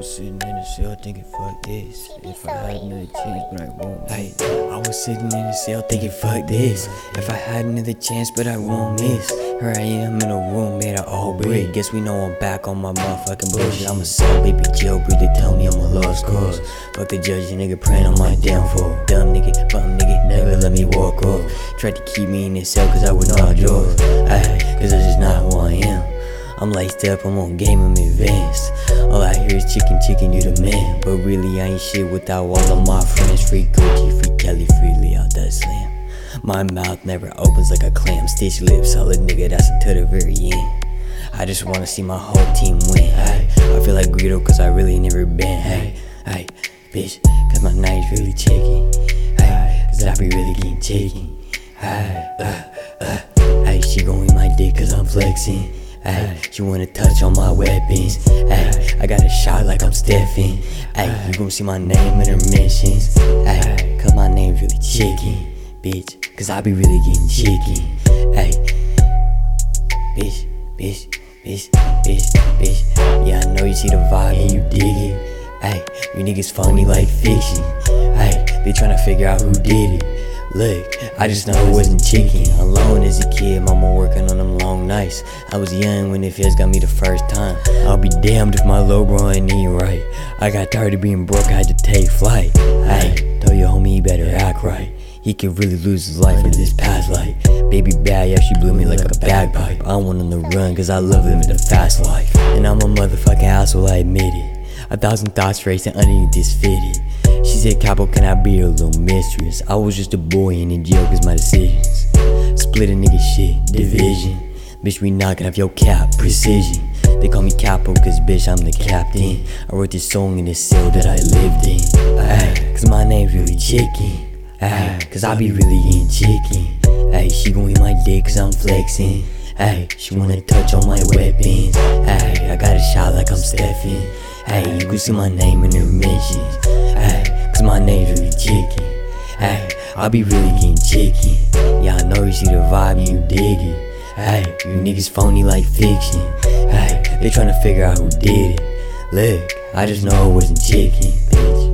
was sitting in the cell thinking, fuck this. If I had another chance, but I won't. Hey, I was sitting in the cell thinking, fuck this. If I had another chance, but I won't miss. Here I am in a room made of all brick. Guess we know I'm back on my motherfucking bullshit. I'm a cell baby jailbreak. They tell me I'm a lost cause. Fuck the judge, nigga praying on my downfall. Dumb nigga, bum nigga, never let me walk off. Tried to keep me in this cell cause I would not jaws. Ay, cause that's just not who I am. I'm laced up, I'm on game, I'm advanced. All I hear is chicken, chicken, you the man. But really, I ain't shit without all of my friends. Free Gucci, free Kelly, free Leo, that slam. My mouth never opens like a clam. Stitch lips, solid nigga, that's until the very end. I just wanna see my whole team win. Ay, I feel like Greedo, cause I really never been. Hey, hey, bitch, cause my night's really chicken. Hey, cause I be really getting chicken. Hey, uh, uh, hey, she gon' eat my dick cause I'm flexing. Ay, she wanna touch on my weapons. Ay, I got a shot like I'm Stephen. Ay, you gon' see my name in her mentions. Ay, cause my name's really chicken, bitch. Cause I be really getting chicken. Ay, bitch, bitch, bitch, bitch, bitch. Yeah, I know you see the vibe and you dig it. Ay, you niggas funny like fiction. Ay, they tryna figure out who did it. Look, I just know it wasn't chicken. Alone as a kid, mama working on them I was young when the feds got me the first time. I'll be damned if my low bro ain't eating right. I got tired of being broke, I had to take flight. Hey, tell your homie he better act right. He could really lose his life in this past life. Baby bad, yeah, she blew me like a bagpipe. I went on the run, cause I love living the fast life. And I'm a motherfucking asshole, I admit it. A thousand thoughts racing underneath this fitted. She said, Capo, can I be your little mistress? I was just a boy in jail cause my decisions. Split a nigga shit, division. Bitch, we knocking off your cap, precision. They call me Capo cause bitch, I'm the captain. I wrote this song in this cell that I lived in. Ay, cause my name's really chicken. Ay, cause I be really eating chicken. Ay, she gon' eat my dick cause I'm flexing. Ay, she wanna touch on my weapons. Ay, I got a shot like I'm Stephen. Hey, you can see my name in the mentions. Hey, cause my name's really chicken. Hey, I be really getting chicken. Yeah, I know you see the vibe and you dig it. Hey, you niggas phony like fiction. Hey, they tryna figure out who did it. Look, I just know it wasn't chicken, bitch.